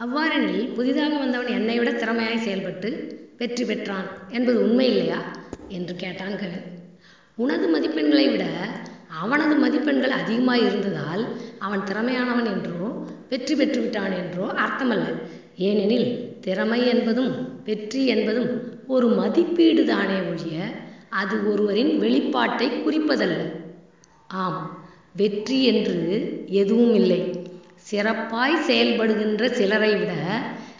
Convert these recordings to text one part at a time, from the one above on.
அவ்வாறெனில் புதிதாக வந்தவன் என்னை விட திறமையாய் செயல்பட்டு வெற்றி பெற்றான் என்பது உண்மை இல்லையா? என்று கேட்டான் கவின் உனது மதிப்பெண்களை விட அவனது மதிப்பெண்கள் அதிகமாய் இருந்ததால் அவன் திறமையானவன் என்றோ வெற்றி பெற்று விட்டான் என்றோ அர்த்தமல்ல. ஏனெனில் திறமை என்பதும் வெற்றி என்பதும் ஒரு மதிப்பீடு தானே ஒழிய அது ஒருவரின் வெளிப்பாட்டை குறிப்பதல்ல. ஆம் வெற்றி என்று எதுவும் இல்லை. சிறப்பாய் செயல்படுகின்ற சிலரை விட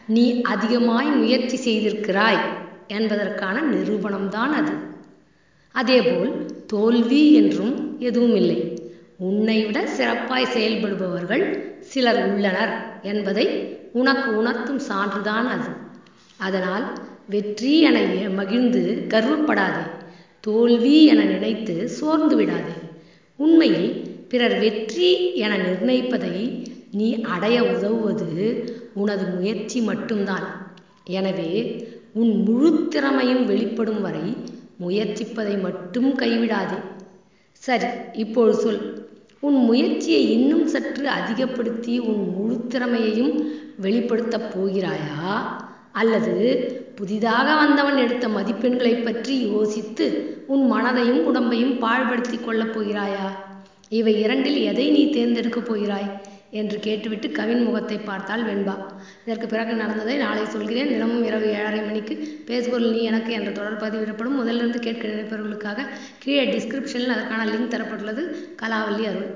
நீ அதிகமாய் முயற்சி செய்திருக்கிறாய் என்பதற்கான நிரூபணம்தான் அது. அதேபோல் தோல்வி என்றும் எதுவும் இல்லை உன்னை விட சிறப்பாய் செயல்படுபவர்கள் சிலர் உள்ளனர் என்பதை உனக்கு உணர்த்தும் சான்றுதான் அது. அதனால் வெற்றி என மகிழ்ந்து கர்வப்படாதே. தோல்வி என நினைத்து சோர்ந்து விடாதே. உண்மையில் பிறர் வெற்றி என நிர்ணயிப்பதை நீ அடைய உதவுவது உனது முயற்சி மட்டும்தான். எனவே உன் முழு திறமையும் வெளிப்படும் வரை முயற்சிப்பதை மட்டும் கைவிடாதே. சரி இப்போது சொல். உன் முயற்சியை இன்னும் சற்று அதிகப்படுத்தி உன் முழு திறமையையும் வெளிப்படுத்தப் போகிறாயா? அல்லது புதிதாக வந்தவன் எடுத்த மதிப்பெண்களை பற்றி யோசித்து உன் மனதையும் உடம்பையும் பாழ்படுத்திக் கொள்ளப் போகிறாயா? இவை இரண்டில் எதை நீ தேர்ந்தெடுக்கப் போகிறாய்? என்று கேட்டுவிட்டு கவின் முகத்தை பார்த்தாள் வெண்பா. இதற்கு பிறகு நடந்ததை நாளை சொல்கிறேன். தினமும் இரவு ஏழரை மணிக்கு பேசுபொருள் நீ எனக்கு என்ற தொடர் பதிவிடப்படும். முதலிருந்து கேட்க நினைப்பவர்களுக்காக கீழே டிஸ்கிரிப்ஷனில் அதற்கான லிங்க் தரப்பட்டுள்ளது. கலாவல்லி அருள்.